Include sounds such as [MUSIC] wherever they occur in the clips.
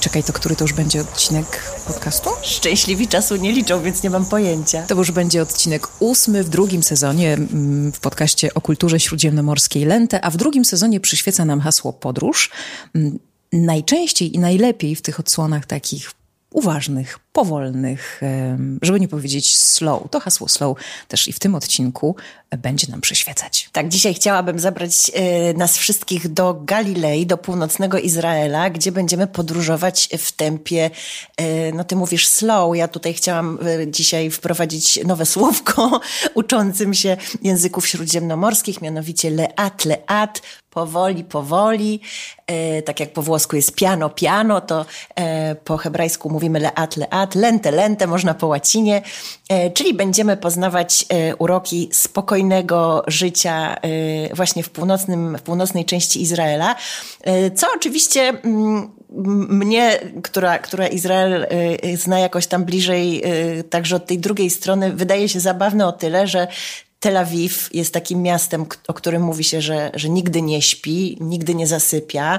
Czekaj, to który to już będzie odcinek podcastu? Szczęśliwi czasu nie liczą, więc nie mam pojęcia. To już będzie odcinek ósmy w drugim sezonie mm, w podcaście o kulturze śródziemnomorskiej Lente, a w drugim sezonie przyświeca nam hasło podróż. Mm, najczęściej i najlepiej w tych odsłonach takich uważnych, powolnych, żeby nie powiedzieć slow. To hasło slow też i w tym odcinku będzie nam przyświecać. Tak, dzisiaj chciałabym zabrać e, nas wszystkich do Galilei, do północnego Izraela, gdzie będziemy podróżować w tempie, e, no ty mówisz slow, ja tutaj chciałam e, dzisiaj wprowadzić nowe słówko [LAUGHS] uczącym się języków śródziemnomorskich, mianowicie leat, leat, powoli, powoli. Tak jak po włosku jest piano, piano, to po hebrajsku mówimy leat, leat, lente, lente, można po łacinie. E, czyli będziemy poznawać uroki spokojnego życia właśnie w, północnym, w północnej części Izraela. Co oczywiście mm, mnie, która, która Izrael zna jakoś tam bliżej, także od tej drugiej strony, wydaje się zabawne o tyle, że Tel Awiw jest takim miastem, o którym mówi się, że, że nigdy nie śpi, nigdy nie zasypia.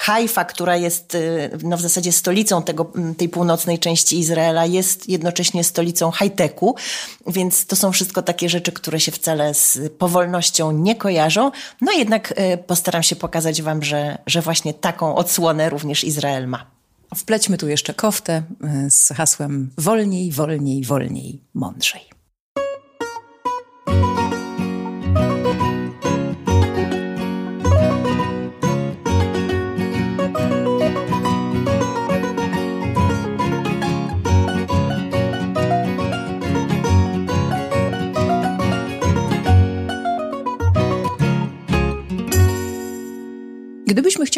Haifa, która jest y, no, w zasadzie stolicą tego, tej północnej części Izraela, jest jednocześnie stolicą high-techu, więc to są wszystko takie rzeczy, które się wcale z powolnością nie kojarzą. No jednak y, postaram się pokazać Wam, że, że właśnie taką odsłonę również Izrael ma. Wplećmy tu jeszcze koftę y, z hasłem wolniej, wolniej, wolniej, mądrzej.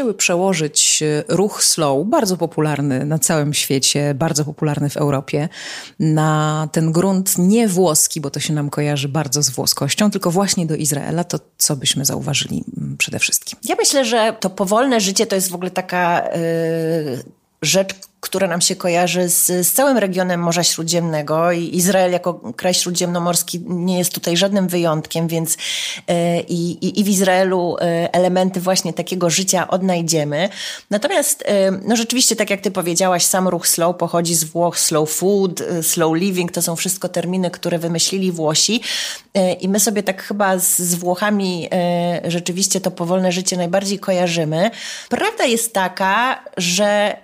Chciały przełożyć e, ruch slow, bardzo popularny na całym świecie, bardzo popularny w Europie, na ten grunt nie włoski, bo to się nam kojarzy bardzo z włoskością, tylko właśnie do Izraela, to co byśmy zauważyli mm, przede wszystkim? Ja myślę, że to powolne życie to jest w ogóle taka yy, rzecz, która nam się kojarzy z, z całym regionem Morza Śródziemnego i Izrael jako kraj śródziemnomorski nie jest tutaj żadnym wyjątkiem, więc e, i, i w Izraelu e, elementy właśnie takiego życia odnajdziemy. Natomiast e, no rzeczywiście, tak jak ty powiedziałaś, sam ruch slow pochodzi z Włoch, slow food, slow living, to są wszystko terminy, które wymyślili Włosi i my sobie tak chyba z, z Włochami rzeczywiście to powolne życie najbardziej kojarzymy. Prawda jest taka, że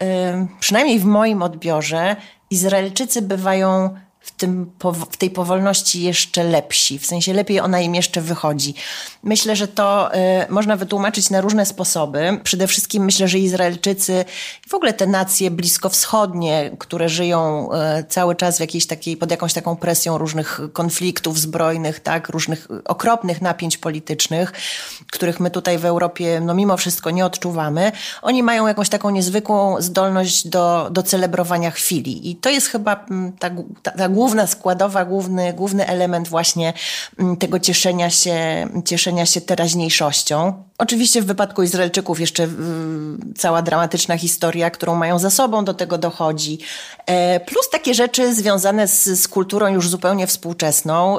przynajmniej przynajmniej w moim odbiorze, Izraelczycy bywają w, tym, w tej powolności jeszcze lepsi, w sensie lepiej ona im jeszcze wychodzi. Myślę, że to y, można wytłumaczyć na różne sposoby. Przede wszystkim myślę, że Izraelczycy i w ogóle te nacje bliskowschodnie, które żyją y, cały czas w jakiejś takiej, pod jakąś taką presją różnych konfliktów zbrojnych, tak, różnych okropnych napięć politycznych, których my tutaj w Europie, no mimo wszystko nie odczuwamy, oni mają jakąś taką niezwykłą zdolność do, do celebrowania chwili. I to jest chyba mm, ta, ta, ta główna składowa, główny, główny element właśnie mm, tego cieszenia się, cieszenia się teraźniejszością. Oczywiście w wypadku Izraelczyków jeszcze cała dramatyczna historia, którą mają za sobą, do tego dochodzi. E, plus takie rzeczy związane z, z kulturą już zupełnie współczesną.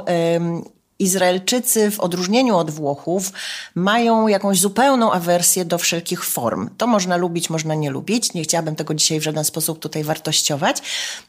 Izraelczycy, w odróżnieniu od Włochów, mają jakąś zupełną awersję do wszelkich form. To można lubić, można nie lubić. Nie chciałabym tego dzisiaj w żaden sposób tutaj wartościować.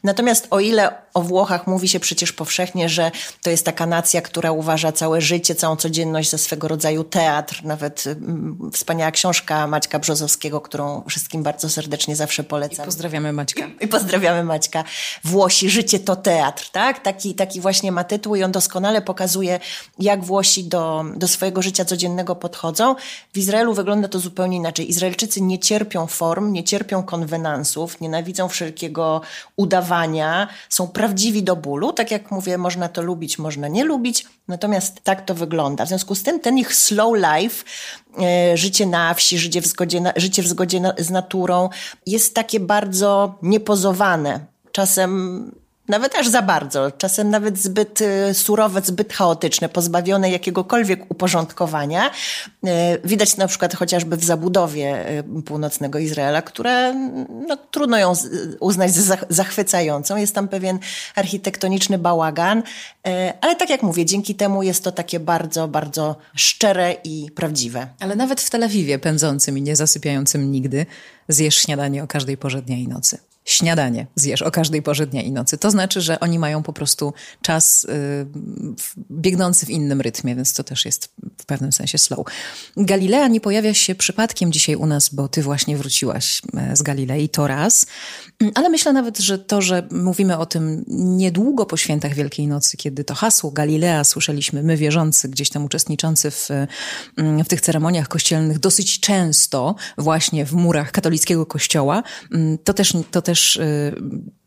Natomiast o ile o Włochach mówi się przecież powszechnie, że to jest taka nacja, która uważa całe życie, całą codzienność za swego rodzaju teatr, nawet mm, wspaniała książka Maćka Brzozowskiego, którą wszystkim bardzo serdecznie zawsze polecam. I pozdrawiamy Maćka. I pozdrawiamy Maćka. Włosi, życie to teatr, tak? Taki, taki właśnie ma tytuł i on doskonale pokazuje, jak Włosi do, do swojego życia codziennego podchodzą. W Izraelu wygląda to zupełnie inaczej. Izraelczycy nie cierpią form, nie cierpią konwenansów, nienawidzą wszelkiego udawania, są prawdziwi do bólu. Tak jak mówię, można to lubić, można nie lubić, natomiast tak to wygląda. W związku z tym ten ich slow life, e, życie na wsi, życie w zgodzie, życie w zgodzie z naturą jest takie bardzo niepozowane. Czasem nawet aż za bardzo, czasem nawet zbyt surowe, zbyt chaotyczne, pozbawione jakiegokolwiek uporządkowania. Widać na przykład chociażby w zabudowie północnego Izraela, które no, trudno ją uznać za zachwycającą. Jest tam pewien architektoniczny bałagan, ale tak jak mówię, dzięki temu jest to takie bardzo, bardzo szczere i prawdziwe. Ale nawet w Tel Awiwie, pędzącym i nie zasypiającym nigdy, zjesz śniadanie o każdej porze dnia i nocy śniadanie zjesz o każdej porze dnia i nocy. To znaczy, że oni mają po prostu czas y, biegnący w innym rytmie, więc to też jest w pewnym sensie slow. Galilea nie pojawia się przypadkiem dzisiaj u nas, bo ty właśnie wróciłaś e, z Galilei, to raz. Ale myślę nawet, że to, że mówimy o tym niedługo po świętach Wielkiej Nocy, kiedy to hasło Galilea słyszeliśmy my wierzący, gdzieś tam uczestniczący w, mm, w tych ceremoniach kościelnych dosyć często właśnie w murach katolickiego kościoła, mm, to też, to też y,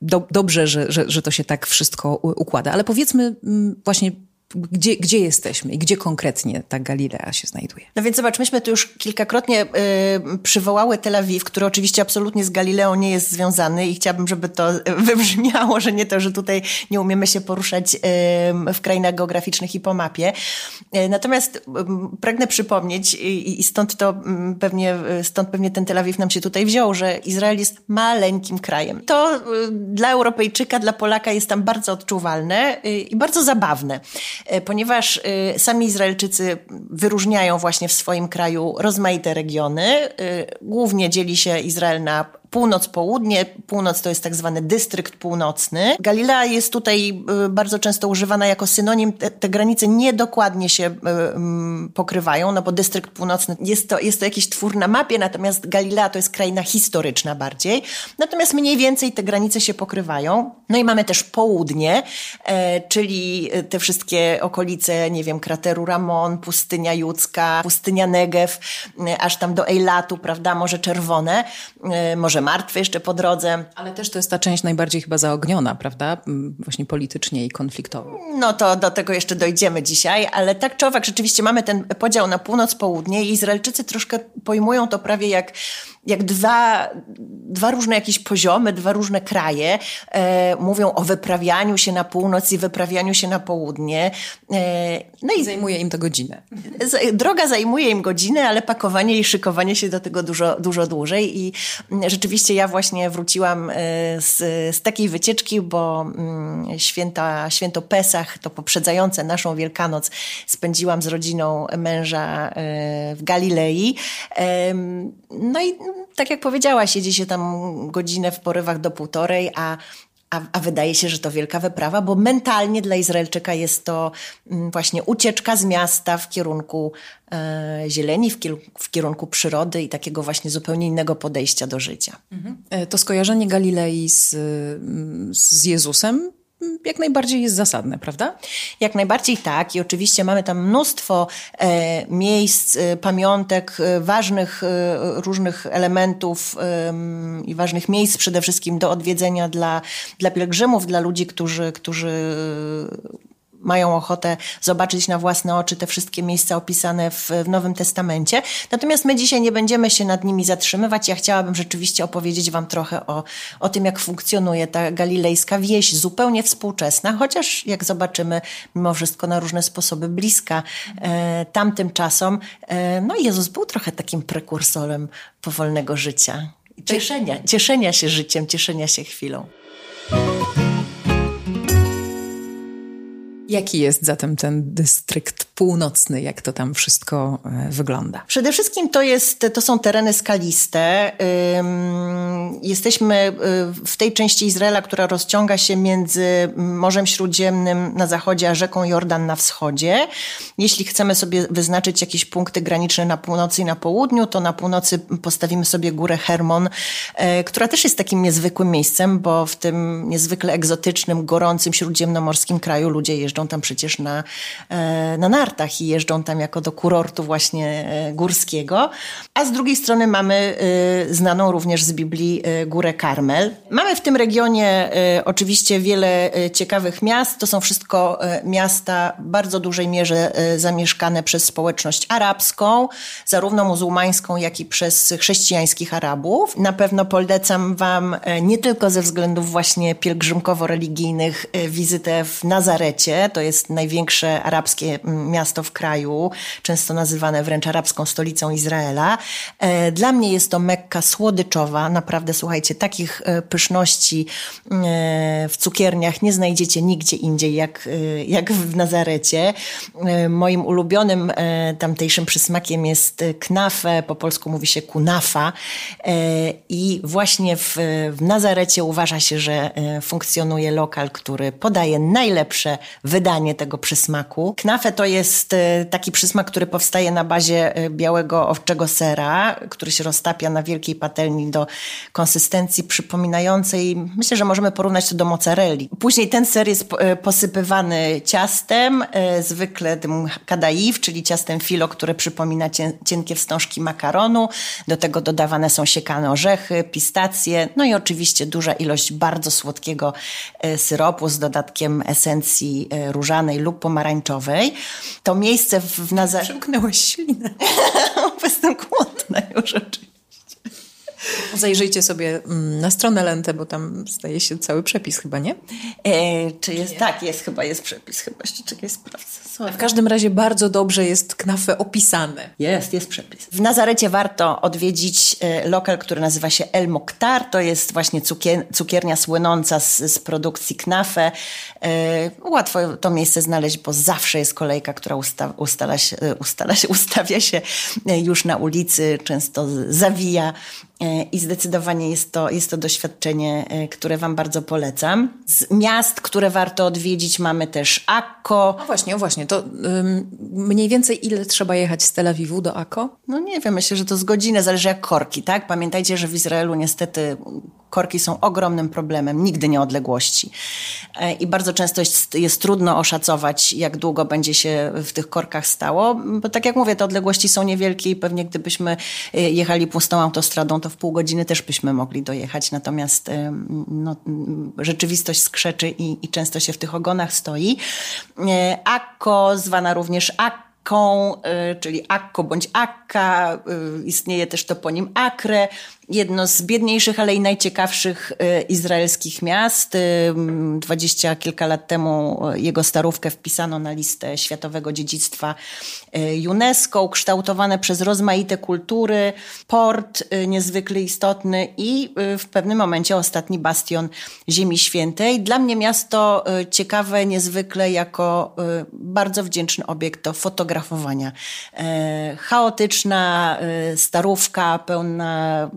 do, dobrze, że, że, że to się tak wszystko układa. Ale powiedzmy mm, właśnie gdzie, gdzie jesteśmy i gdzie konkretnie ta Galilea się znajduje? No więc zobacz, myśmy tu już kilkakrotnie y, przywołały Tel Awiw, który oczywiście absolutnie z Galileą nie jest związany i chciałabym, żeby to [LAUGHS] wybrzmiało, że nie to, że tutaj nie umiemy się poruszać y, w krainach geograficznych i po mapie. Y, natomiast y, pragnę przypomnieć i, stąd to pewnie, stąd pewnie ten Tel Awiw nam się tutaj wziął, że Izrael jest maleńkim krajem. To y, dla Europejczyka, dla Polaka jest tam bardzo odczuwalne y, i bardzo zabawne. E, ponieważ e, sami Izraelczycy wyróżniają właśnie w swoim kraju rozmaite regiony. E, głównie dzieli się Izrael na północ, południe. Północ to jest tak zwany dystrykt północny. Galilea jest tutaj y, bardzo często używana jako synonim. Te, te granice niedokładnie się y, mm, pokrywają, no bo dystrykt północny jest to, jest to jakiś twór na mapie, natomiast Galilea to jest kraina historyczna bardziej. Natomiast mniej więcej te granice się pokrywają. No i mamy też południe, e, czyli te wszystkie okolice, nie wiem, krateru Ramon, pustynia Judzka, pustynia Negev, e, aż tam do Eilatu, prawda, Morze Czerwone, e, Morze martwy jeszcze po drodze. Ale też to jest ta część najbardziej chyba zaogniona, prawda? Mm, właśnie politycznie i konfliktowo. No to do tego jeszcze dojdziemy dzisiaj, ale tak czy owak rzeczywiście mamy ten podział na północ-południe i Izraelczycy troszkę pojmują to prawie jak jak dwa, dwa różne jakieś poziomy, dwa różne kraje e, mówią o wyprawianiu się na północ i wyprawianiu się na południe. E, no i zajmuje im to godzinę. Droga zajmuje im godzinę, ale pakowanie i szykowanie się do tego dużo, dużo dłużej. I rzeczywiście ja właśnie wróciłam e, z, z takiej wycieczki, bo mm, święta, święto Pesach, to poprzedzające naszą Wielkanoc, spędziłam z rodziną męża e, w Galilei. No i tak jak powiedziałaś, jedzie się tam godzinę w porywach do półtorej, a a, a, wydaje się, że to wielka wyprawa, bo mentalnie dla Izraelczyka jest to mm, właśnie ucieczka z miasta w kierunku e, zieleni, w, w, kierunku przyrody i takiego właśnie zupełnie innego podejścia do życia. Mhm. E, to skojarzenie Galilei z, z Jezusem jak najbardziej jest zasadne, prawda? Jak najbardziej tak i oczywiście mamy tam mnóstwo e, miejsc, e, pamiątek, e, ważnych e, różnych elementów i ważnych miejsc przede wszystkim do odwiedzenia dla, dla pielgrzymów, dla ludzi, którzy, którzy mają ochotę zobaczyć na własne oczy te wszystkie miejsca opisane w, w Nowym Testamencie. Natomiast my dzisiaj nie będziemy się nad nimi zatrzymywać. Ja chciałabym rzeczywiście opowiedzieć Wam trochę o, o tym, jak funkcjonuje ta galilejska wieś, zupełnie współczesna, chociaż jak zobaczymy, mimo wszystko na różne sposoby bliska e, tamtym czasom. E, no Jezus był trochę takim prekursorem powolnego życia. Cieszenia, cieszenia się życiem, cieszenia się chwilą. Jaki jest zatem ten dystrykt północny? Jak to tam wszystko e, wygląda? Przede wszystkim to, jest, to są tereny skaliste. Jesteśmy y, w tej części Izraela, która rozciąga się między Morzem Śródziemnym na zachodzie, a rzeką Jordan na wschodzie. Jeśli chcemy sobie wyznaczyć jakieś punkty graniczne na północy i na południu, to na północy postawimy sobie górę Hermon, e, która też jest takim niezwykłym miejscem, bo w tym niezwykle egzotycznym, gorącym, śródziemnomorskim kraju ludzie jeżdżą tam przecież na, e, na narty nartach i jeżdżą tam jako do kurortu właśnie górskiego. A z drugiej strony mamy znaną również z Biblii Górę Karmel. Mamy w tym regionie oczywiście wiele ciekawych miast. To są wszystko miasta w bardzo dużej mierze zamieszkane przez społeczność arabską, zarówno muzułmańską, jak i przez chrześcijańskich Arabów. Na pewno polecam Wam nie tylko ze względów właśnie pielgrzymkowo-religijnych wizytę w Nazarecie. To jest największe arabskie miasto w kraju, często nazywane wręcz arabską stolicą Izraela. E, dla mnie jest to Mekka słodyczowa. Naprawdę, słuchajcie, takich e, pyszności e, w cukierniach nie znajdziecie nigdzie indziej jak, jak w Nazarecie. Moim ulubionym tamtejszym przysmakiem jest knafe, po polsku mówi się kunafa i właśnie w, w Nazarecie uważa się, że funkcjonuje lokal, który podaje najlepsze wydanie tego przysmaku. Knafe to jest e, taki przysmak, który powstaje na bazie e, białego owczego sera, który się roztapia na wielkiej patelni do konsystencji przypominającej, myślę, że możemy porównać to do mozzarelli. Później ten ser jest e, posypywany ciastem, zwykle tym kadaif, czyli ciastem filo, które przypomina cienkie wstążki makaronu. Do tego dodawane są siekane orzechy, pistacje, no i oczywiście duża ilość bardzo słodkiego syropu z dodatkiem esencji różanej lub pomarańczowej. To miejsce w, Nazarecie... Przymknęłaś ślinę. [LAUGHS] Jestem głodna już oczywiście. Zajrzyjcie sobie mm, na stronę Lentę, bo tam staje się cały przepis chyba, nie? E, czy jest? Czy tak, jest chyba, jest przepis chyba. Jeszcze czekaj, sprawdzę. W każdym razie bardzo dobrze jest knafę opisane. Jest, jest przepis. W Nazarecie warto odwiedzić e, lokal, który nazywa się El Mokhtar. To jest właśnie cukier, cukiernia słynąca z, z produkcji knafę. E, łatwo to miejsce znaleźć, bo zawsze jest kolejka, która usta, ustala się, e, ustala się, [LAUGHS] ustawia się już na ulicy, często zawija i zdecydowanie jest to, jest to doświadczenie, które Wam bardzo polecam. Z miast, które warto odwiedzić mamy też Akko. No właśnie, właśnie, to mniej więcej ile trzeba jechać z Tel Awiwu do Akko? No nie wiem, myślę, że to z godziny, zależy jak korki, tak? Pamiętajcie, że w Izraelu niestety korki są ogromnym problemem, nigdy nie odległości. E, I bardzo często jest, jest trudno oszacować, jak długo będzie się w tych korkach stało, bo tak jak mówię, te odległości są niewielkie i pewnie gdybyśmy e, jechali pustą autostradą, to w pół godziny też byśmy mogli dojechać. Natomiast e, no, rzeczywistość skrzeczy i, i często się w tych ogonach stoi. Akko, zwana również Akko, Akką, czyli Akko bądź Akka, istnieje też toponim Akre, jedno z biedniejszych, ale i najciekawszych e, izraelskich miast. E, dwadzieścia kilka lat temu e, jego starówkę wpisano na listę Światowego Dziedzictwa UNESCO, ukształtowane przez rozmaite kultury, port niezwykle istotny i w pewnym momencie ostatni bastion Ziemi Świętej. Dla mnie miasto ciekawe niezwykle jako bardzo wdzięczny obiekt do fotografowania. Chaotyczna starówka pełna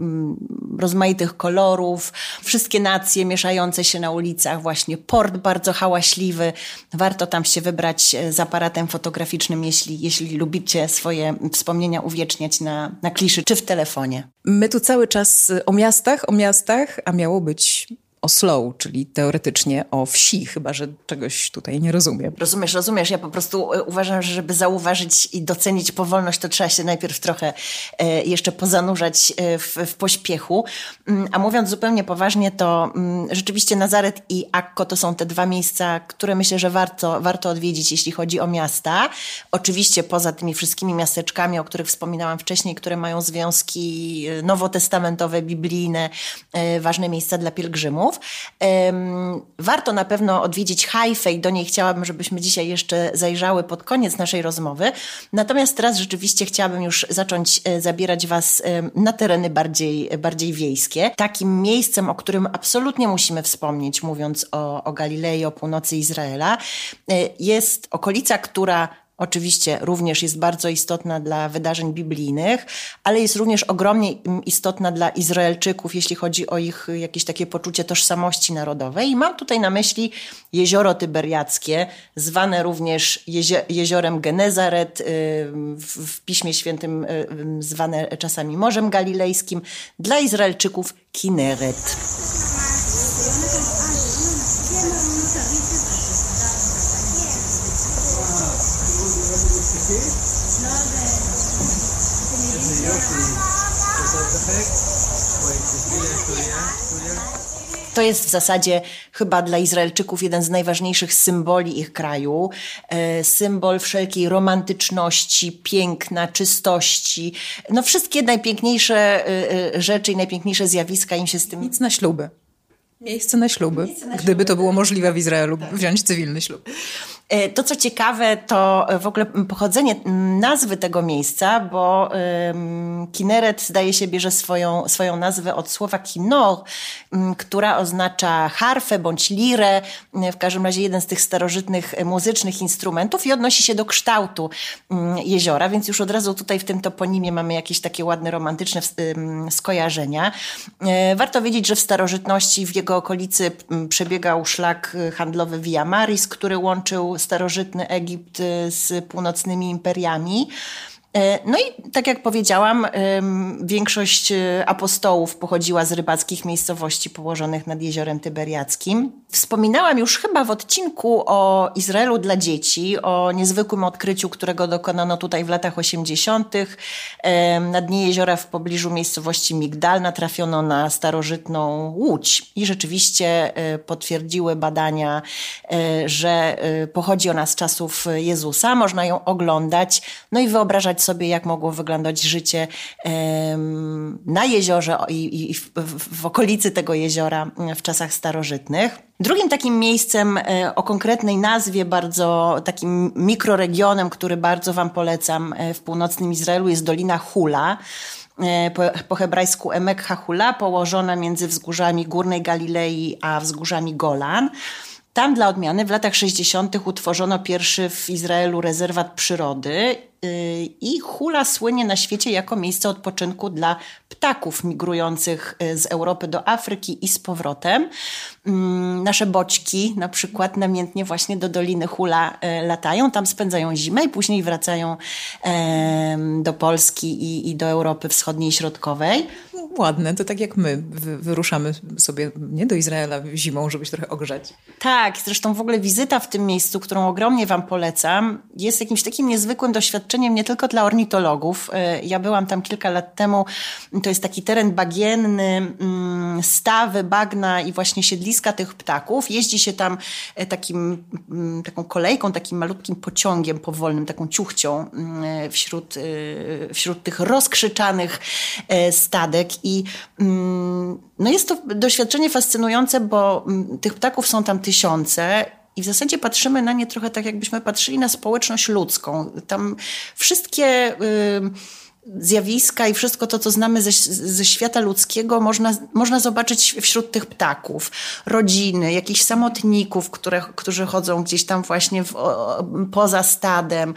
rozmaitych kolorów, wszystkie nacje mieszające się na ulicach, właśnie port bardzo hałaśliwy. Warto tam się wybrać e, z aparatem fotograficznym, jeśli, jeśli lubicie swoje wspomnienia uwieczniać na, na kliszy czy w telefonie. My tu cały czas o miastach, o miastach, a miało być o slow, czyli teoretycznie o wsi, chyba że czegoś tutaj nie rozumiem. Rozumiesz, rozumiesz. Ja po prostu e, uważam, że żeby zauważyć i docenić powolność, to trzeba się najpierw trochę e, jeszcze pozanurzać e, w, w pośpiechu. Mm, a mówiąc zupełnie poważnie, to mm, rzeczywiście Nazaret i Akko to są te dwa miejsca, które myślę, że warto, warto odwiedzić, jeśli chodzi o miasta. Oczywiście poza tymi wszystkimi miasteczkami, o których wspominałam wcześniej, które mają związki nowotestamentowe, biblijne, ważne miejsca dla pielgrzymów. Warto na pewno odwiedzić Haifę i do niej chciałabym, żebyśmy dzisiaj jeszcze zajrzały pod koniec naszej rozmowy. Natomiast teraz rzeczywiście chciałabym już zacząć e, zabierać Was na tereny bardziej, bardziej wiejskie. Takim miejscem, o którym absolutnie musimy wspomnieć, mówiąc o, o Galilei, o północy Izraela, e, jest okolica, która oczywiście również jest bardzo istotna dla wydarzeń biblijnych, ale jest również ogromnie istotna dla Izraelczyków, jeśli chodzi o ich jakieś takie poczucie tożsamości narodowej. I mam tutaj na myśli jezioro Tyberiackie, zwane również jeziorem Genezaret, y, w Piśmie Świętym y, zwane czasami Morzem Galilejskim, dla Izraelczyków Kineret. To jest w zasadzie chyba dla Izraelczyków jeden z najważniejszych symboli ich kraju. E, symbol wszelkiej romantyczności, piękna, czystości. No wszystkie najpiękniejsze e, e, rzeczy i najpiękniejsze zjawiska im się z tym... Nic na śluby. Miejsce na śluby. Miejsce na śluby. Gdyby to było możliwe w Izraelu, tak. wziąć cywilny ślub. E, to, co ciekawe, to w ogóle pochodzenie nazwy tego miejsca, bo Kineret, zdaje się, bierze swoją, swoją nazwę od słowa kinor, um, która oznacza harfę bądź lirę, w każdym razie jeden z tych starożytnych muzycznych instrumentów i odnosi się do kształtu jeziora, więc już od razu tutaj w tym toponimie mamy jakieś takie ładne, romantyczne skojarzenia. E, warto wiedzieć, że w starożytności w jego okolicy przebiegał szlak handlowy Via Maris, który łączył starożytny Egipt y, z północnymi imperiami. E, no i tak jak powiedziałam, większość y, apostołów pochodziła z rybackich miejscowości położonych nad jeziorem Tyberiackim. Wspominałam już chyba w odcinku o Izraelu dla dzieci, o niezwykłym odkryciu, którego dokonano tutaj w latach 80. Na dnie jeziora w pobliżu miejscowości Migdal natrafiono na starożytną łódź i rzeczywiście e, potwierdziły badania, e, że pochodzi ona z czasów Jezusa. Można ją oglądać, no i wyobrażać sobie, jak mogło wyglądać życie na jeziorze i, w, okolicy tego jeziora w czasach starożytnych. Drugim takim miejscem e, o konkretnej nazwie, bardzo takim mikroregionem, który bardzo Wam polecam e, w północnym Izraelu jest Dolina Hula. E, po, po hebrajsku Emek Hahula, położona między wzgórzami Górnej Galilei a wzgórzami Golan. Tam dla odmiany w latach 60. utworzono pierwszy w Izraelu rezerwat przyrody i hula słynie na świecie jako miejsce odpoczynku dla ptaków migrujących y, z Europy do Afryki i z powrotem. Mm, nasze boćki na przykład namiętnie właśnie do Doliny Hula y, latają, tam spędzają zimę i później wracają do Polski i do Europy Wschodniej i Środkowej. Ładne, to tak jak my wyruszamy sobie nie do Izraela zimą, żeby się trochę ogrzać. Tak, zresztą w ogóle wizyta w tym miejscu, którą ogromnie Wam polecam, jest jakimś takim niezwykłym doświadczeniem doświadczeniem nie tylko dla ornitologów. E, ja byłam tam kilka lat temu. To jest taki teren bagienny, mm, stawy, bagna i właśnie siedliska tych ptaków. Jeździ się tam e, takim, mm, taką kolejką, takim malutkim pociągiem powolnym, taką ciuchcią mm, e, wśród, wśród tych rozkrzyczanych stadek i no jest to doświadczenie fascynujące, bo tych ptaków są tam tysiące i w zasadzie patrzymy na nie trochę tak, jakbyśmy patrzyli na społeczność ludzką. Tam wszystkie. Y, zjawiska i wszystko to, co znamy ze, ze świata ludzkiego, można, można zobaczyć wśród tych ptaków. Rodziny, jakichś samotników, które, którzy chodzą gdzieś tam właśnie w, poza stadem.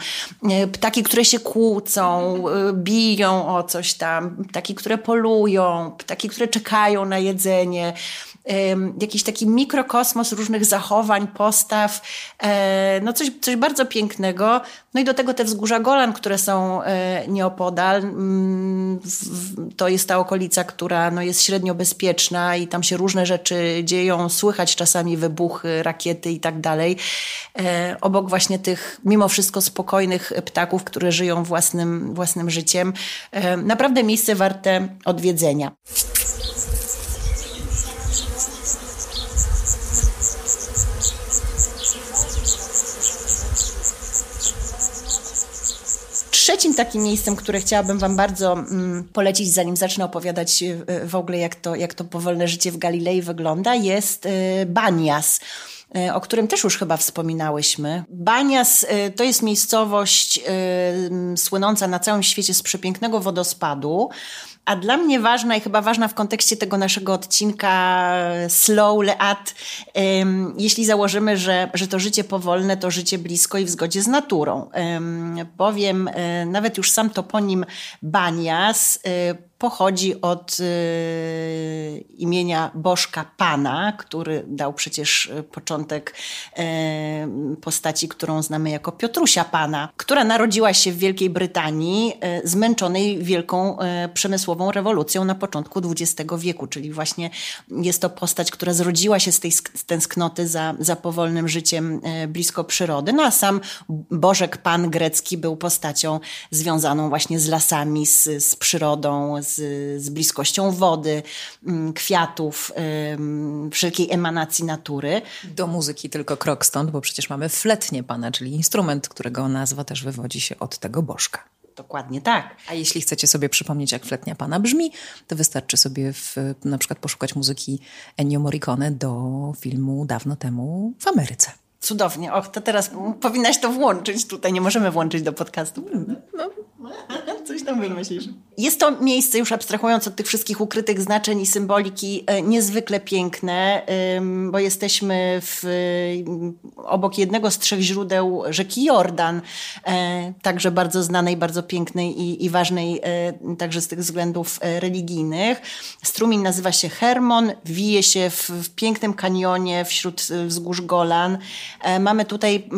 Y, ptaki, które się kłócą, y, biją o coś tam. Ptaki, które polują. Ptaki, które czekają na jedzenie jakiś taki mikrokosmos różnych zachowań, postaw, e, no coś, coś bardzo pięknego. No i do tego te wzgórza Golan, które są e, nieopodal. Mm, to jest ta okolica, która no jest średnio bezpieczna i tam się różne rzeczy dzieją, słychać czasami wybuchy, rakiety i tak dalej. E, obok właśnie tych mimo wszystko spokojnych ptaków, które żyją własnym, własnym życiem. Naprawdę miejsce warte odwiedzenia. Trzecim takim miejscem, które chciałabym Wam bardzo mm, polecić, zanim zacznę opowiadać y, w ogóle, jak to, jak to powolne życie w Galilei wygląda, jest y, Banias. y, o którym też już chyba wspominałyśmy. Banias to jest miejscowość słynąca na całym świecie z przepięknego wodospadu. A dla mnie ważna i chyba ważna w kontekście tego naszego odcinka slow, leat, jeśli założymy, że, że to życie powolne to życie blisko i w zgodzie z naturą. Bowiem e, nawet już sam toponim Banias e, pochodzi od y, imienia Bożka Pana, który dał przecież y, początek y, postaci, którą znamy jako Piotrusia Pana, która narodziła się w Wielkiej Brytanii, y, zmęczonej wielką y, przemysłową rewolucją na początku XX wieku, czyli właśnie jest to postać, która zrodziła się z tej tęsknoty za, za powolnym życiem y, blisko przyrody. No a sam Bożek Pan grecki był postacią związaną właśnie z lasami, z, z przyrodą, z, z bliskością wody, mm, kwiatów, wszelkiej emanacji natury. Do muzyki tylko krok stąd, bo przecież mamy fletnie pana, czyli instrument, którego nazwa też wywodzi się od tego bożka. Dokładnie tak. A jeśli chcecie sobie przypomnieć, jak fletnia pana brzmi, to wystarczy sobie w, na przykład poszukać muzyki Ennio Morricone do filmu dawno temu w Ameryce. Cudownie. Och, to teraz powinnaś to włączyć. Tutaj nie możemy włączyć do podcastu. No, [LAUGHS] coś tam wymyślisz. Jest to miejsce, już abstrahując od tych wszystkich ukrytych znaczeń i symboliki, e, niezwykle piękne, bo jesteśmy w, obok jednego z trzech źródeł rzeki Jordan, e, także bardzo znanej, bardzo pięknej i, i ważnej e, także z tych względów religijnych. Strumień nazywa się Hermon, wije się w, w pięknym kanionie wśród wzgórz Golan. Mamy tutaj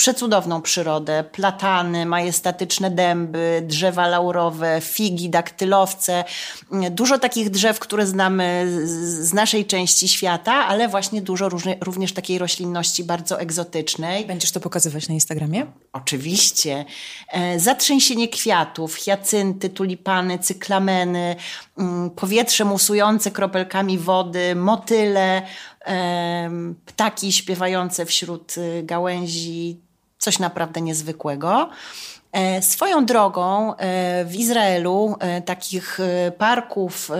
przecudowną przyrodę, platany, majestatyczne dęby, drzewa laurowe, figi, daktylowce, dużo takich drzew, które znamy z naszej części świata, ale właśnie dużo różnie, również takiej roślinności bardzo egzotycznej. Będziesz to pokazywać na Instagramie? Oczywiście. E, zatrzęsienie kwiatów, hiacynty, tulipany, cyklameny, mm, powietrze musujące kropelkami wody, motyle, ptaki śpiewające wśród y, gałęzi, coś naprawdę niezwykłego. E, swoją drogą e, w Izraelu e, takich parków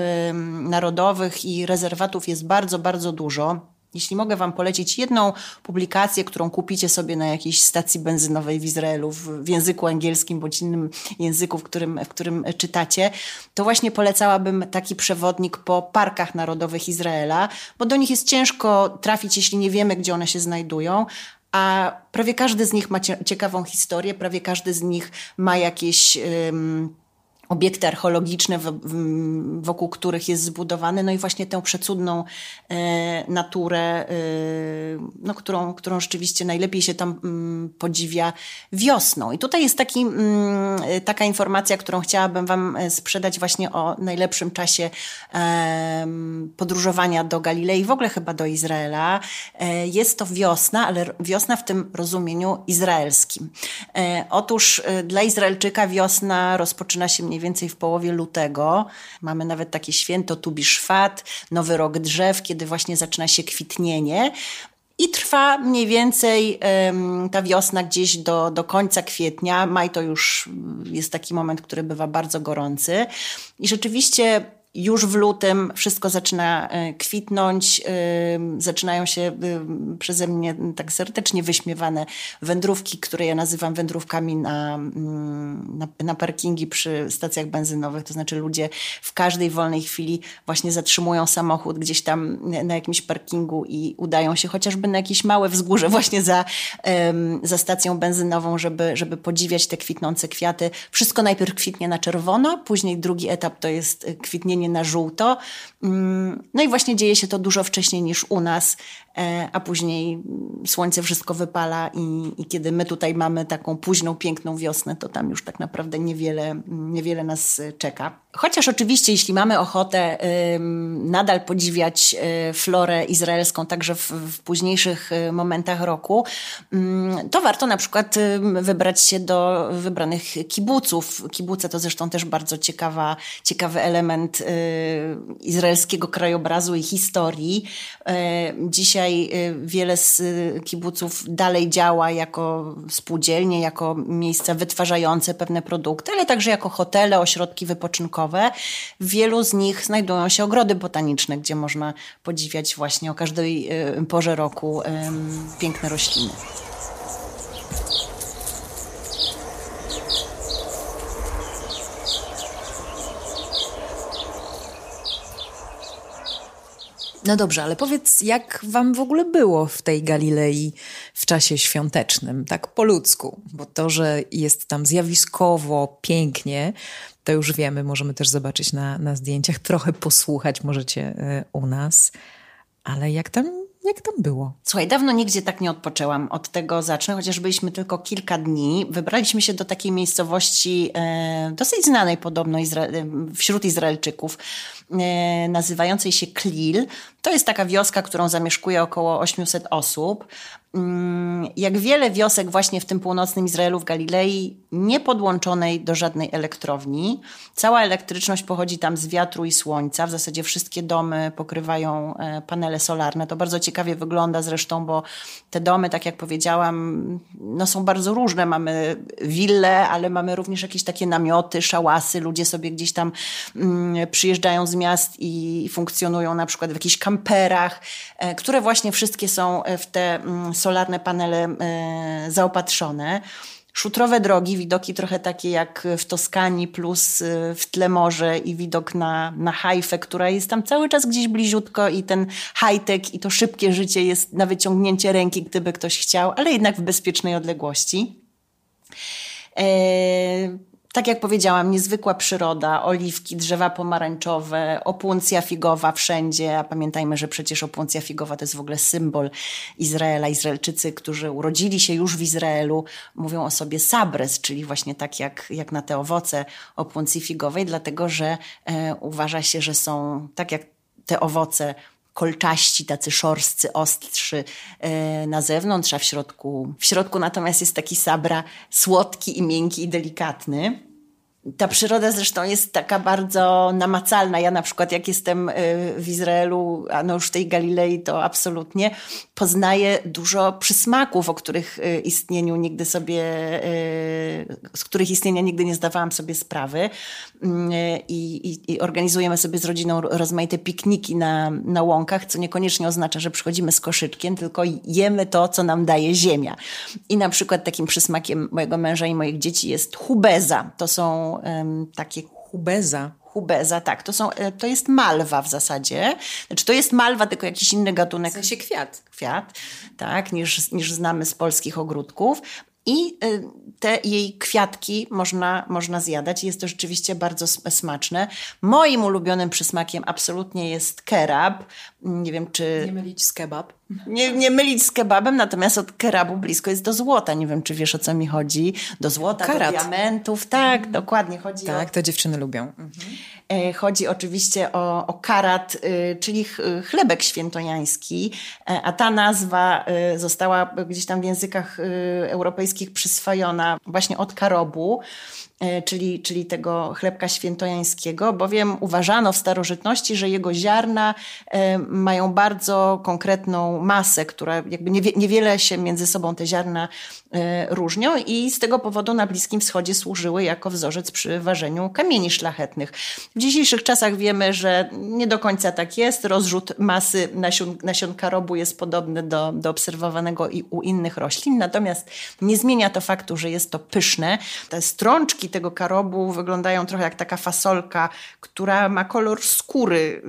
narodowych i rezerwatów jest bardzo, bardzo dużo. Jeśli mogę Wam polecić jedną publikację, którą kupicie sobie na jakiejś stacji benzynowej w Izraelu w, języku angielskim bądź innym języku, w którym, w którym czytacie, to właśnie polecałabym taki przewodnik po parkach narodowych Izraela, bo do nich jest ciężko trafić, jeśli nie wiemy, gdzie one się znajdują, a prawie każdy z nich ma ciekawą historię, prawie każdy z nich ma jakieś. Obiekty archeologiczne, wokół których jest zbudowany, no i właśnie tę przecudną e, naturę, e, no, którą, którą rzeczywiście najlepiej się tam mm, podziwia wiosną. I tutaj jest taki, mm, taka informacja, którą chciałabym Wam e, sprzedać właśnie o najlepszym czasie podróżowania do Galilei, w ogóle chyba do Izraela. Jest to wiosna, ale wiosna w tym rozumieniu izraelskim. Otóż dla Izraelczyka wiosna rozpoczyna się mniej więcej w połowie lutego. Mamy nawet takie święto Tubiszwat, Nowy Rok Drzew, kiedy właśnie zaczyna się kwitnienie. I trwa mniej więcej um, ta wiosna gdzieś do, do końca kwietnia. Maj to już jest taki moment, który bywa bardzo gorący. I rzeczywiście już w lutym wszystko zaczyna e, kwitnąć, zaczynają się e, przeze mnie tak serdecznie wyśmiewane wędrówki, które ja nazywam wędrówkami na, mm, na, na parkingi przy stacjach benzynowych. To znaczy ludzie w każdej wolnej chwili właśnie zatrzymują samochód gdzieś tam na jakimś parkingu i udają się chociażby na jakieś małe wzgórze właśnie za, za stacją benzynową, żeby, żeby podziwiać te kwitnące kwiaty. Wszystko najpierw kwitnie na czerwono, później drugi etap to jest kwitnienie na żółto. Mm, no i właśnie dzieje się to dużo wcześniej niż u nas, e, a później słońce wszystko wypala i, i kiedy my tutaj mamy taką późną, piękną wiosnę, to tam już tak naprawdę niewiele, niewiele nas czeka. Chociaż oczywiście, jeśli mamy ochotę nadal podziwiać e, florę izraelską także w, w późniejszych e, momentach roku, mm, to warto na przykład wybrać się do wybranych kibuców. Kibuce to zresztą też bardzo ciekawa, ciekawy element izraelskiego krajobrazu i historii. E, dzisiaj wiele z kibuców dalej działa jako spółdzielnie, jako miejsca wytwarzające pewne produkty, ale także jako hotele, ośrodki wypoczynkowe w wielu z nich znajdują się ogrody botaniczne, gdzie można podziwiać właśnie o każdej porze roku piękne rośliny. No dobrze, ale powiedz, jak wam w ogóle było w tej Galilei w czasie świątecznym, tak po ludzku, bo to, że jest tam zjawiskowo, pięknie, to już wiemy, możemy też zobaczyć na, na zdjęciach, trochę posłuchać możecie e, u nas, ale jak tam jak tam było? Słuchaj, dawno nigdzie tak nie odpoczęłam. Od tego zacznę, chociaż byliśmy tylko kilka dni. Wybraliśmy się do takiej miejscowości e, dosyć znanej podobno Izra- e, wśród Izraelczyków, e, nazywającej się Klil. To jest taka wioska, którą zamieszkuje około 800 osób. Mm, jak wiele wiosek właśnie w tym północnym Izraelu, w Galilei, nie podłączonej do żadnej elektrowni. Cała elektryczność pochodzi tam z wiatru i słońca. W zasadzie wszystkie domy pokrywają e, panele solarne. To bardzo ciekawie wygląda zresztą, bo te domy, tak jak powiedziałam, no są bardzo różne. Mamy wille, ale mamy również jakieś takie namioty, szałasy. Ludzie sobie gdzieś tam mm, przyjeżdżają z miast i funkcjonują na przykład w jakichś kamperach, e, które właśnie wszystkie są w te mm, solarne panele e, zaopatrzone. Szutrowe drogi, widoki trochę takie jak w Toskanii, plus e, w tle morze i widok na, na Hajfę, która jest tam cały czas gdzieś bliziutko i ten high-tech i to szybkie życie jest na wyciągnięcie ręki, gdyby ktoś chciał, ale jednak w bezpiecznej odległości. Eee, tak jak powiedziałam, niezwykła przyroda, oliwki, drzewa pomarańczowe, opuncja figowa wszędzie, a pamiętajmy, że przecież opuncja figowa to jest w ogóle symbol Izraela. Izraelczycy, którzy urodzili się już w Izraelu, mówią o sobie sabres, czyli właśnie tak jak, jak na te owoce opuncji figowej, dlatego że e, uważa się, że są tak jak te owoce kolczaści, tacy szorscy, ostrzy e, na zewnątrz, a w środku, w środku natomiast jest taki sabra słodki i miękki i delikatny. Ta przyroda zresztą jest taka bardzo namacalna. Ja na przykład jak jestem y, w Izraelu, a no już w tej Galilei to absolutnie, poznaję dużo przysmaków, o których y, istnieniu nigdy sobie, y, z których istnienia nigdy nie zdawałam sobie sprawy. I, i, i organizujemy sobie z rodziną rozmaite pikniki na, na łąkach, co niekoniecznie oznacza, że przychodzimy z koszyczkiem, tylko jemy to, co nam daje ziemia. I na przykład takim przysmakiem mojego męża i moich dzieci jest hubeza. To są takie hubeza. Hubeza, tak. To, są, e, to jest malwa w zasadzie. Znaczy to jest malwa, tylko jakiś inny gatunek. W sensie kwiat. Kwiat, tak, niż, niż znamy z polskich ogródków. I y, te jej kwiatki można, można zjadać. Jest to rzeczywiście bardzo smaczne. Moim ulubionym przysmakiem absolutnie jest kerab. Nie wiem, czy... Nie mylić z kebab. Nie, nie mylić z kebabem, natomiast od kerabu blisko jest do złota. Nie wiem, czy wiesz, o co mi chodzi. Do złota, Karat. do diamentów. Tak, mhm. dokładnie. Chodzi tak, o... to dziewczyny lubią. Mhm. E, chodzi oczywiście o, o karat, y, czyli chlebek świętojański, e, a ta nazwa y, została gdzieś tam w językach y, europejskich przyswojona właśnie od karobu. E, czyli, czyli tego chlebka świętojańskiego, bowiem uważano w starożytności, że jego ziarna e, mają bardzo konkretną masę, która jakby niewiele się między sobą te ziarna e, różnią i z tego powodu na Bliskim Wschodzie służyły jako wzorzec przy ważeniu kamieni szlachetnych. W dzisiejszych czasach wiemy, że nie do końca tak jest. Rozrzut masy nasion, nasion karobu jest podobny do, do obserwowanego i u innych roślin, natomiast nie zmienia to faktu, że jest to pyszne. Te strączki tego karobu wyglądają trochę jak taka fasolka, która ma kolor skóry,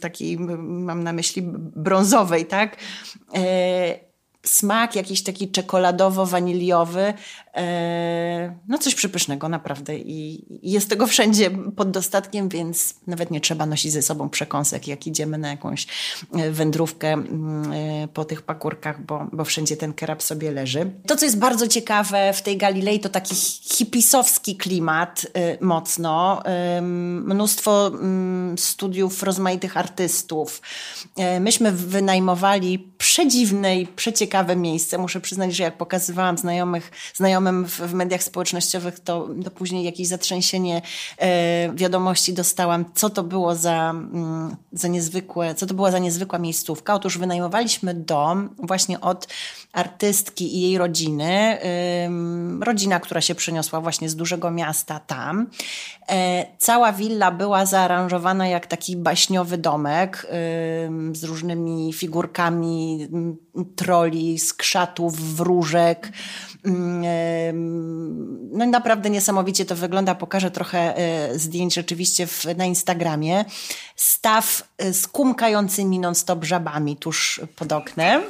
takiej mam na myśli brązowej, tak? Smak jakiś taki czekoladowo-waniliowy, e, no coś przepysznego naprawdę i jest tego wszędzie pod dostatkiem, więc nawet nie trzeba nosić ze sobą przekąsek, jak idziemy na jakąś e, wędrówkę mm, e, po tych pakurkach, bo, bo wszędzie ten kerab sobie leży. To, co jest bardzo ciekawe w tej Galilei, to taki hipisowski klimat mocno, mnóstwo mm, studiów rozmaitych artystów. Myśmy wynajmowali przedziwne i przeciekawe ciekawe miejsce. Muszę przyznać, że jak pokazywałam znajomych, znajomym w, w mediach społecznościowych, to, to później jakieś zatrzęsienie e, wiadomości dostałam, co to było za, mm, za niezwykłe, co to była za niezwykła miejscówka. Otóż wynajmowaliśmy dom właśnie od artystki i jej rodziny. rodzina, która się przeniosła właśnie z dużego miasta tam. E, cała willa była zaaranżowana jak taki baśniowy domek z różnymi figurkami troli, skrzatów, wróżek. No naprawdę niesamowicie to wygląda. Pokażę trochę e, zdjęć rzeczywiście w, na Instagramie. Staw e, z kumkającymi non-stop żabami tuż pod oknem.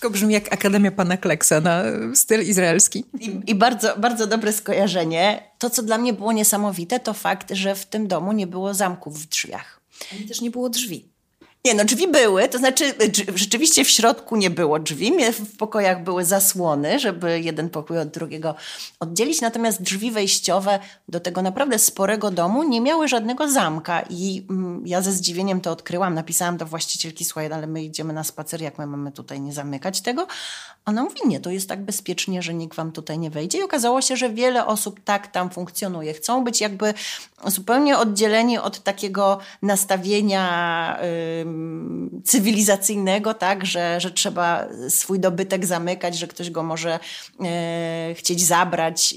Wszystko brzmi jak Akademia Pana Kleksa na styl izraelski. I, I, bardzo, bardzo dobre skojarzenie. To, co dla mnie było niesamowite, to fakt, że w tym domu nie było zamków w drzwiach. Ani też nie było drzwi. Nie, no drzwi były, to znaczy rzeczywiście w środku nie było drzwi, w pokojach były zasłony, żeby jeden pokój od drugiego oddzielić, natomiast drzwi wejściowe do tego naprawdę sporego domu nie miały żadnego zamka i mm, ja ze zdziwieniem to odkryłam, napisałam do właścicielki, słuchaj, ale my idziemy na spacer, jak my mamy tutaj nie zamykać tego? Ona mówi, nie, to jest tak bezpiecznie, że nikt wam tutaj nie wejdzie i okazało się, że wiele osób tak tam funkcjonuje. Chcą być jakby zupełnie oddzieleni od takiego nastawienia... Yy, cywilizacyjnego, tak, że, że trzeba swój dobytek zamykać, że ktoś go może e, chcieć zabrać, e,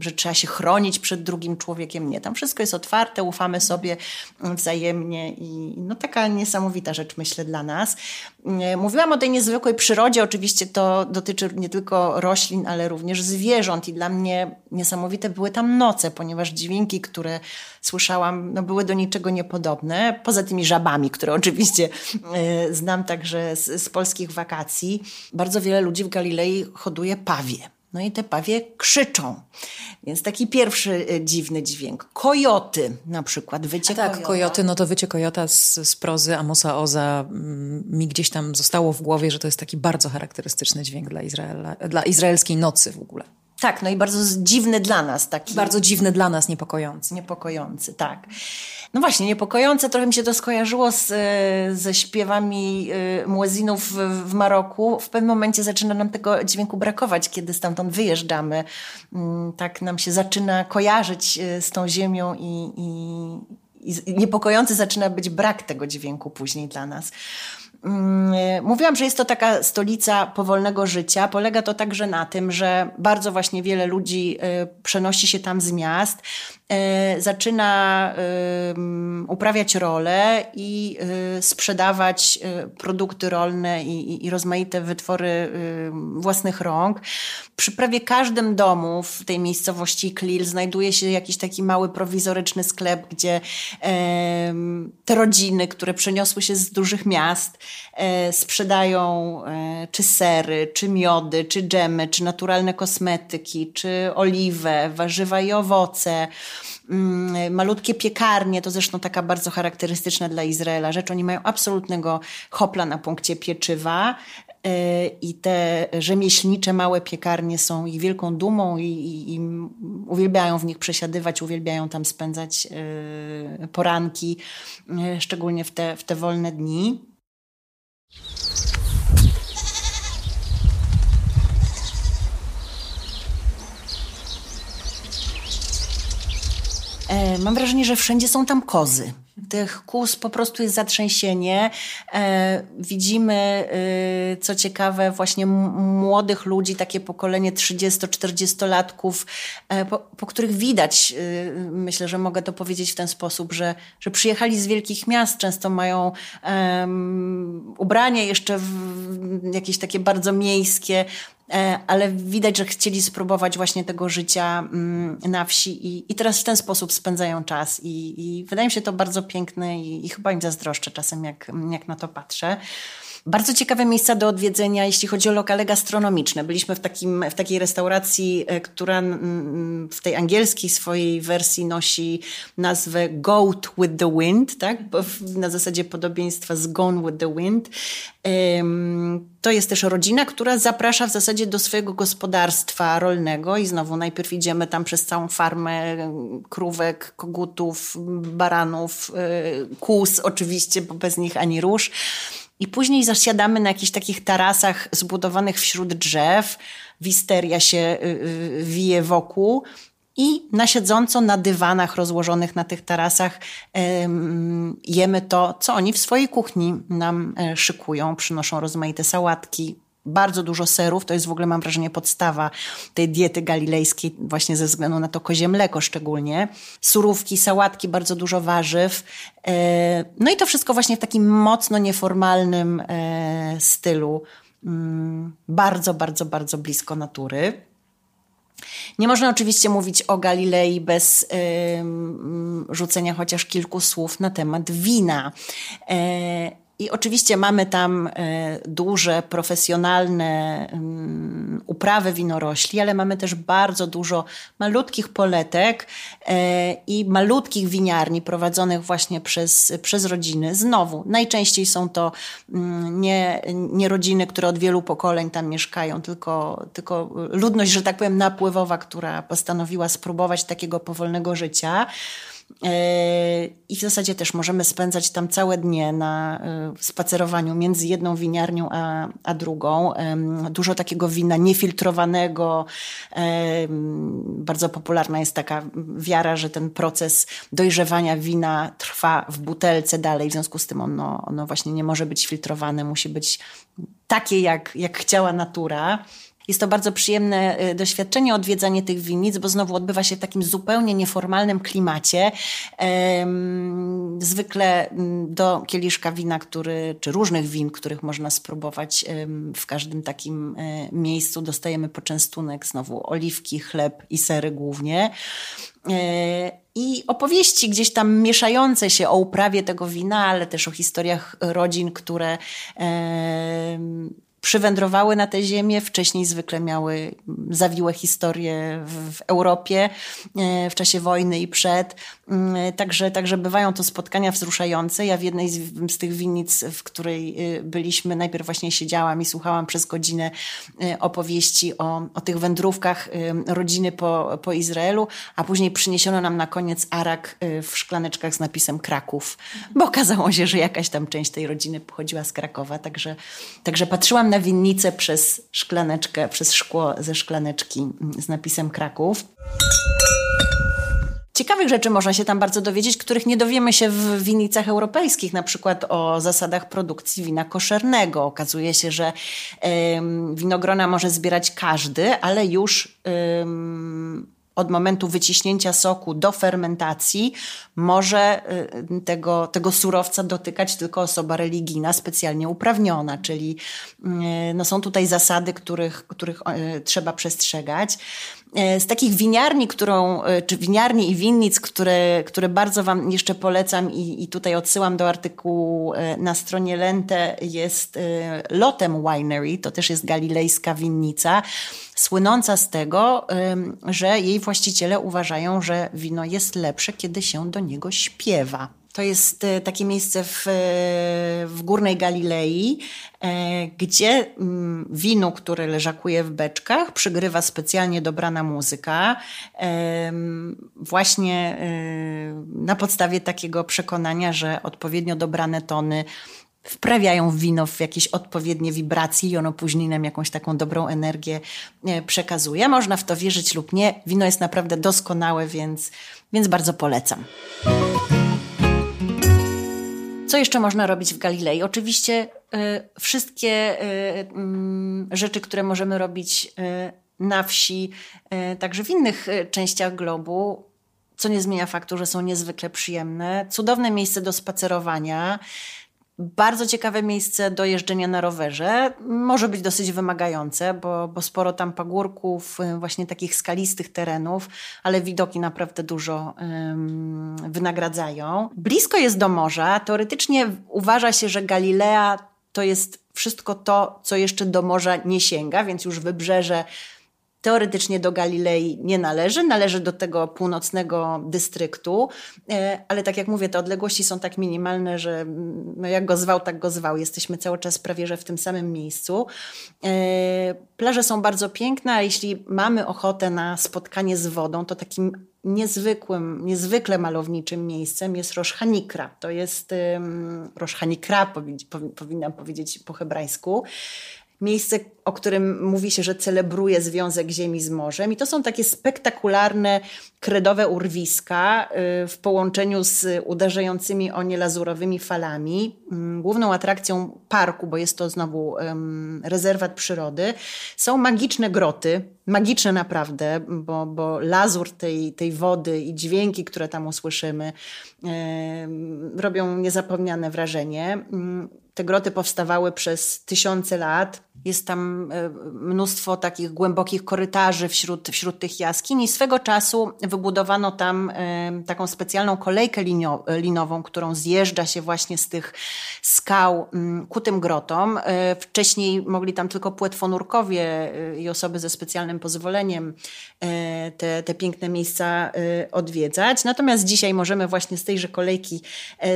że trzeba się chronić przed drugim człowiekiem. Nie, tam wszystko jest otwarte, ufamy sobie wzajemnie i no taka niesamowita rzecz myślę dla nas. E, mówiłam o tej niezwykłej przyrodzie, oczywiście to dotyczy nie tylko roślin, ale również zwierząt i dla mnie niesamowite były tam noce, ponieważ dźwięki, które słyszałam, no były do niczego niepodobne, poza tymi żabami, które oczywiście e, znam także z, z polskich wakacji. Bardzo wiele ludzi w Galilei hoduje pawie. No i te pawie krzyczą. Więc taki pierwszy e, dziwny dźwięk. Kojoty na przykład, wycie tak, kojota. kojoty, no to wycie kojota z, z prozy Amosa Oza mm, mi gdzieś tam zostało w głowie, że to jest taki bardzo charakterystyczny dźwięk dla, Izraela, dla izraelskiej nocy w ogóle. Tak, no i bardzo dziwny dla nas. Taki... Bardzo dziwny dla nas, niepokojący. Niepokojący, tak. No właśnie, niepokojące. Trochę mi się to skojarzyło z, e, ze śpiewami e, muezinów w Maroku. W pewnym momencie zaczyna nam tego dźwięku brakować, kiedy stamtąd wyjeżdżamy. Mm, tak nam się zaczyna kojarzyć e, z tą ziemią i, i, i niepokojący zaczyna być brak tego dźwięku później dla nas. Mm, mówiłam, że jest to taka stolica powolnego życia. Polega to także na tym, że bardzo właśnie wiele ludzi przenosi się tam z miast. E, zaczyna uprawiać rolę i e, sprzedawać e, produkty rolne i, i rozmaite wytwory własnych rąk. Przy prawie każdym domu w tej miejscowości Klil znajduje się jakiś taki mały prowizoryczny sklep, gdzie te rodziny, które przeniosły się z dużych miast, sprzedają czy sery, czy miody, czy dżemy, czy naturalne kosmetyki, czy oliwę, warzywa i owoce. Mm, malutkie piekarnie, to zresztą taka bardzo charakterystyczna dla Izraela rzecz. Oni mają absolutnego hopla na punkcie pieczywa y, i te rzemieślnicze małe piekarnie są ich wielką dumą i, i, i, uwielbiają w nich przesiadywać, uwielbiają tam spędzać poranki, szczególnie w te, w te wolne dni. Mam wrażenie, że wszędzie są tam kozy. Tych kóz po prostu jest zatrzęsienie. E, widzimy, e, co ciekawe, właśnie młodych ludzi, takie pokolenie 30-40-latków, e, po, po, których widać, e, myślę, że mogę to powiedzieć w ten sposób, że, że przyjechali z wielkich miast, często mają ubrania jeszcze w, jakieś takie bardzo miejskie, E, ale widać, że chcieli spróbować właśnie tego życia mm, na wsi i, i teraz w ten sposób spędzają czas i, i wydaje mi się to bardzo piękne i, i chyba im zazdroszczę czasem, jak, jak na to patrzę. Bardzo ciekawe miejsca do odwiedzenia, jeśli chodzi o lokale gastronomiczne. Byliśmy w, takim, w takiej restauracji, e, która w tej angielskiej swojej wersji nosi nazwę Goat with the Wind, tak? na zasadzie podobieństwa z Gone with the Wind. To jest też rodzina, która zaprasza w zasadzie do swojego gospodarstwa rolnego i znowu najpierw idziemy tam przez całą farmę krówek, kogutów, baranów, e, kóz oczywiście, bo bez nich ani róż i później zasiadamy na jakichś takich tarasach zbudowanych wśród drzew, wisteria się y, y, wije wokół i na siedząco na dywanach rozłożonych na tych tarasach jemy to, co oni w swojej kuchni nam e, szykują. Przynoszą rozmaite sałatki, bardzo dużo serów, to jest w ogóle mam wrażenie podstawa tej diety galilejskiej, właśnie ze względu na to kozie mleko szczególnie. Surówki, sałatki, bardzo dużo warzyw. E, no i to wszystko właśnie w takim mocno nieformalnym e, stylu. Mm, bardzo, bardzo, bardzo blisko natury. Nie można oczywiście mówić o Galilei bez rzucenia chociaż kilku słów na temat wina. I oczywiście mamy tam e, duże, profesjonalne um, uprawy winorośli, ale mamy też bardzo dużo malutkich poletek e, i malutkich winiarni prowadzonych właśnie przez, przez rodziny. Znowu, najczęściej są to um, nie, nie rodziny, które od wielu pokoleń tam mieszkają, tylko, tylko ludność, że tak powiem, napływowa, która postanowiła spróbować takiego powolnego życia. E, I w zasadzie też możemy spędzać tam całe dnie na e, spacerowaniu między jedną winiarnią a, a drugą. Dużo takiego wina niefiltrowanego. Bardzo popularna jest taka wiara, że ten proces dojrzewania wina trwa w butelce dalej. W związku z tym ono, ono właśnie nie może być filtrowane, musi być takie, jak, jak chciała natura. Jest to bardzo przyjemne y, doświadczenie, odwiedzanie tych winnic, bo znowu odbywa się w takim zupełnie nieformalnym klimacie. Zwykle mm, do kieliszka wina, który, czy różnych win, których można spróbować w każdym takim e, miejscu, dostajemy poczęstunek, znowu oliwki, chleb i sery głównie e, i opowieści gdzieś tam mieszające się o uprawie tego wina, ale też o historiach rodzin, które przywędrowały na tę ziemię, wcześniej zwykle miały zawiłe historie w, Europie e, w czasie wojny i przed. Mm, także, także bywają to spotkania wzruszające. Ja w jednej z, z tych winnic, w której y, byliśmy, najpierw właśnie siedziałam i słuchałam przez godzinę y, opowieści o, o tych wędrówkach rodziny po, po Izraelu, a później przyniesiono nam na koniec arak w szklaneczkach z napisem Kraków, bo okazało się, że jakaś tam część tej rodziny pochodziła z Krakowa, także, także patrzyłam na winnicę przez szklaneczkę, przez szkło ze szklaneczki mm, z napisem Kraków. Ciekawych rzeczy można się tam bardzo dowiedzieć, których nie dowiemy się w winnicach europejskich, na przykład o zasadach produkcji wina koszernego. Okazuje się, że winogrona może zbierać każdy, ale już od momentu wyciśnięcia soku do fermentacji może y, tego, tego surowca dotykać tylko osoba religijna specjalnie uprawniona, czyli y, no są tutaj zasady, których, których y, trzeba przestrzegać. E, z takich winiarni, którą, e, czy winiarni i winnic, które, które bardzo Wam jeszcze polecam i, i tutaj odsyłam do artykułu e, na stronie Lente, jest Lotem Winery, to też jest galilejska winnica, słynąca z tego, że jej właściciele uważają, że wino jest lepsze, kiedy się do niego śpiewa. To jest e, takie miejsce w, e, w Górnej Galilei, e, gdzie mm, winu, które leżakuje w beczkach, przygrywa specjalnie dobrana muzyka. Właśnie na podstawie takiego przekonania, że odpowiednio dobrane tony wprawiają wino w jakieś odpowiednie wibracje i ono później nam jakąś taką dobrą energię przekazuje. Można w to wierzyć lub nie. Wino jest naprawdę doskonałe, więc, więc bardzo polecam. Co jeszcze można robić w Galilei? Oczywiście y, wszystkie y, y, rzeczy, które możemy robić y, na wsi, także w innych częściach globu, co nie zmienia faktu, że są niezwykle przyjemne. Cudowne miejsce do spacerowania. Bardzo ciekawe miejsce do jeżdżenia na rowerze. Może być dosyć wymagające, bo, bo sporo tam pagórków, y, właśnie takich skalistych terenów, ale widoki naprawdę dużo wynagradzają. Blisko jest do morza. Teoretycznie uważa się, że Galilea to jest wszystko to, co jeszcze do morza nie sięga, więc już wybrzeże teoretycznie do Galilei nie należy, należy do tego północnego dystryktu, e, ale tak jak mówię, te odległości są tak minimalne, że mm, no jak go zwał, tak go zwał. Jesteśmy cały czas prawie że w tym samym miejscu. E, plaże są bardzo piękne, a jeśli mamy ochotę na spotkanie z wodą, to takim niezwykłym, niezwykle malowniczym miejscem jest Rosh Hanikra. To jest um, Rosh Hanikra, powinnam powiedzieć po hebrajsku miejsce, o którym mówi się, że celebruje związek Ziemi z morzem. I to są takie spektakularne, kredowe urwiska y, w połączeniu z uderzającymi o nie lazurowymi falami. Mm, główną atrakcją parku, bo jest to znowu rezerwat przyrody, są magiczne groty. Magiczne naprawdę, bo, bo lazur tej, tej wody i dźwięki, które tam usłyszymy, robią niezapomniane wrażenie. Mm, te groty powstawały przez tysiące lat Jest tam e, mnóstwo takich głębokich korytarzy wśród, wśród tych jaskiń i swego czasu wybudowano tam e, taką specjalną kolejkę linową, którą zjeżdża się właśnie z tych skał mm, ku tym grotom. E, wcześniej mogli tam tylko płetwonurkowie i osoby ze specjalnym pozwoleniem te, te piękne miejsca odwiedzać. Natomiast dzisiaj możemy właśnie z tejże kolejki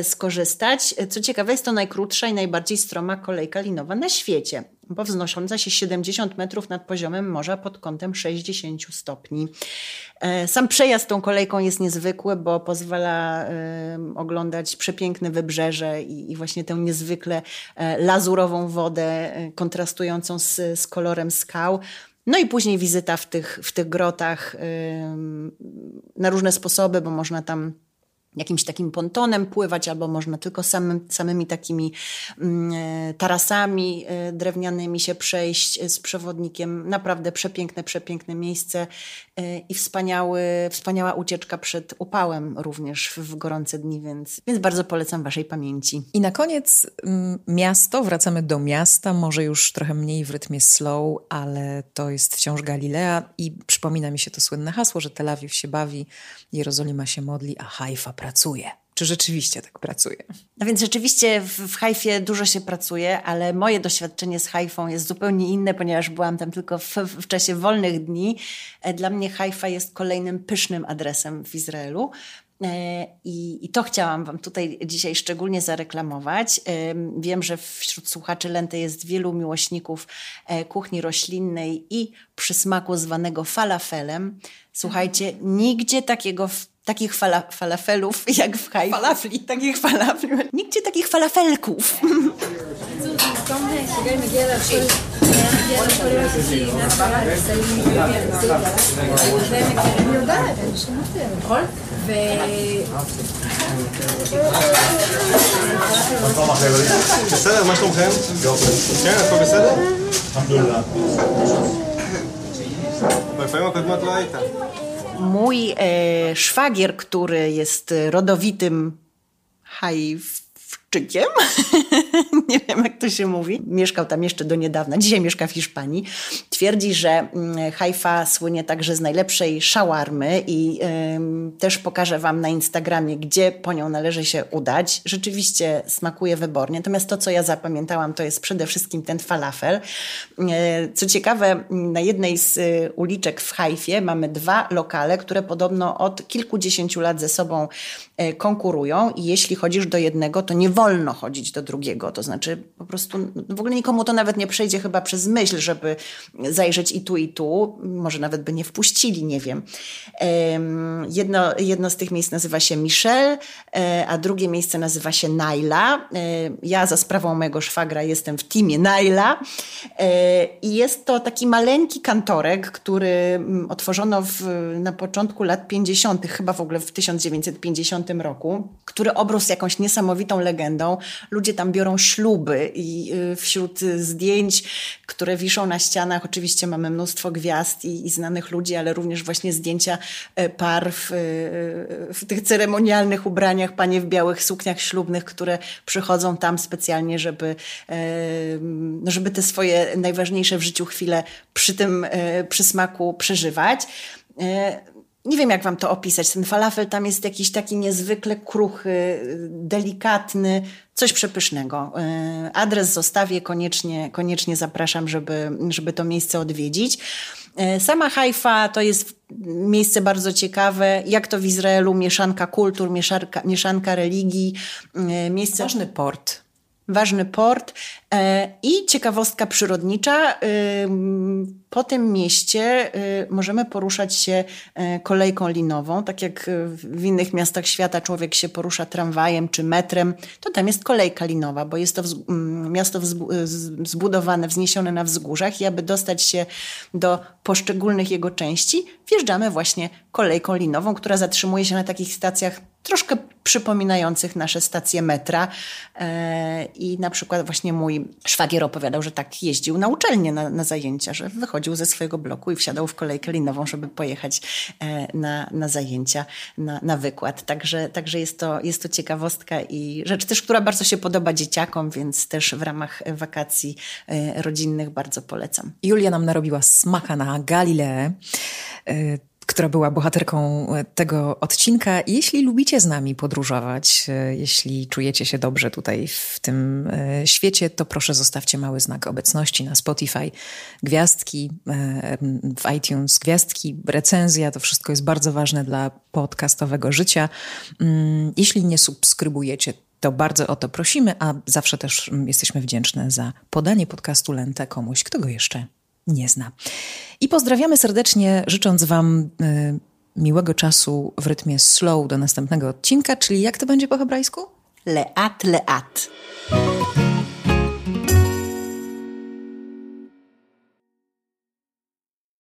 skorzystać. Co ciekawe, jest to najkrótsza i najbardziej stroma kolejka linowa na świecie bo wznosząca się 70 metrów nad poziomem morza pod kątem 60 stopni. E, sam przejazd tą kolejką jest niezwykły, bo pozwala oglądać przepiękne wybrzeże i, właśnie tę niezwykle e, lazurową wodę e, kontrastującą z, z kolorem skał. No i później wizyta w tych, w tych grotach na różne sposoby, bo można tam jakimś takim pontonem pływać, albo można tylko samym, samymi takimi mm, e, tarasami e, drewnianymi się przejść z przewodnikiem. Naprawdę przepiękne, przepiękne miejsce i wspaniały, wspaniała ucieczka przed upałem również w gorące dni, więc, więc bardzo polecam Waszej pamięci. I na koniec mm, miasto, wracamy do miasta, może już trochę mniej w rytmie slow, ale to jest wciąż Galilea i przypomina mi się to słynne hasło, że Tel Awiw się bawi, Jerozolima się modli, a Haifa pracuje. Czy rzeczywiście tak pracuje? No więc rzeczywiście w, Hajfie dużo się pracuje, ale moje doświadczenie z Hajfą jest zupełnie inne, ponieważ byłam tam tylko w, w czasie wolnych dni. E, dla mnie Hajfa jest kolejnym pysznym adresem w Izraelu. E, I, I, to chciałam Wam tutaj dzisiaj szczególnie zareklamować. Wiem, że wśród słuchaczy Lenty jest wielu miłośników e, kuchni roślinnej i przysmaku zwanego falafelem. Słuchajcie, nigdzie takiego takich fala, falafelów jak w Hajfie. Falafli. Takich falafli. Nigdzie takich falafelków. בסדר, מה שלומכם? כן, הכל בסדר? אלחמדוללה. בפעמים הקודמות לא היית. Mój e, szwagier, który jest rodowitym Hajwczykiem, [LAUGHS] nie wiem jak to się mówi, mieszkał tam jeszcze do niedawna, dzisiaj mieszka w Hiszpanii, twierdzi, że mm, Haifa słynie także z najlepszej szawarmy i też pokażę Wam na Instagramie, gdzie po nią należy się udać. Rzeczywiście smakuje wybornie, natomiast to, co ja zapamiętałam, to jest przede wszystkim ten falafel. Y, co ciekawe, na jednej z y, uliczek w Haifie mamy dwa lokale, które podobno od kilkudziesięciu lat ze sobą konkurują i jeśli chodzisz do jednego, to nie wolno chodzić do drugiego. To znaczy po prostu w ogóle nikomu to nawet nie przejdzie chyba przez myśl, żeby zajrzeć i tu, i tu. Może nawet by nie wpuścili, nie wiem. Jedno, jedno z tych miejsc nazywa się Michel, e, a drugie miejsce nazywa się Naila. E, ja za sprawą mojego szwagra jestem w teamie Naila e, i jest to taki maleńki kantorek, który mm, otworzono w, na początku lat 50., chyba w ogóle w 1950 roku, który obrósł jakąś niesamowitą legendą. Ludzie tam biorą śluby i y, wśród zdjęć, które wiszą na ścianach, oczywiście mamy mnóstwo gwiazd i, i znanych ludzi, ale również właśnie zdjęcia e, par w, e, w tych ceremonialnych ubraniach, panie w białych sukniach ślubnych, które przychodzą tam specjalnie, żeby, e, no, żeby te swoje najważniejsze w życiu chwile przy tym przysmaku przeżywać nie wiem jak wam to opisać. Ten falafel tam jest jakiś taki niezwykle kruchy, delikatny, coś przepysznego. E, adres zostawię, koniecznie, koniecznie zapraszam, żeby, żeby to miejsce odwiedzić. E, sama Haifa to jest miejsce bardzo ciekawe, jak to w Izraelu, mieszanka kultur, mieszanka, mieszanka religii. E, miejsce... Ważny port ważny port e, i ciekawostka przyrodnicza. E, po tym mieście e, możemy poruszać się kolejką linową, tak jak w innych miastach świata człowiek się porusza tramwajem czy metrem, to tam jest kolejka linowa, bo jest to miasto zbudowane, wzniesione na wzgórzach i aby dostać się do poszczególnych jego części, wjeżdżamy właśnie kolejką linową, która zatrzymuje się na takich stacjach troszkę przypominających nasze stacje metra. E, I na przykład właśnie mój szwagier opowiadał, że tak jeździł na uczelnię na, na zajęcia, że wychodził ze swojego bloku i wsiadał w kolejkę linową, żeby pojechać e, na, na zajęcia, na, na wykład. Także, także jest, to, jest to ciekawostka i rzecz też, która bardzo się podoba dzieciakom, więc też w ramach wakacji e, rodzinnych bardzo polecam. Julia nam narobiła smaka na Galileę która była bohaterką e, tego odcinka. Jeśli lubicie z nami podróżować, e, jeśli czujecie się dobrze tutaj w tym e, świecie, to proszę zostawcie mały znak obecności na Spotify, gwiazdki w iTunes, gwiazdki, recenzja, to wszystko jest bardzo ważne dla podcastowego życia. Mm, jeśli nie subskrybujecie, to bardzo o to prosimy, a zawsze też mm, jesteśmy wdzięczne za podanie podcastu Lente komuś, kto go jeszcze nie zna. I pozdrawiamy serdecznie, życząc Wam y, miłego czasu w rytmie slow do następnego odcinka, czyli jak to będzie po hebrajsku? Leat, leat.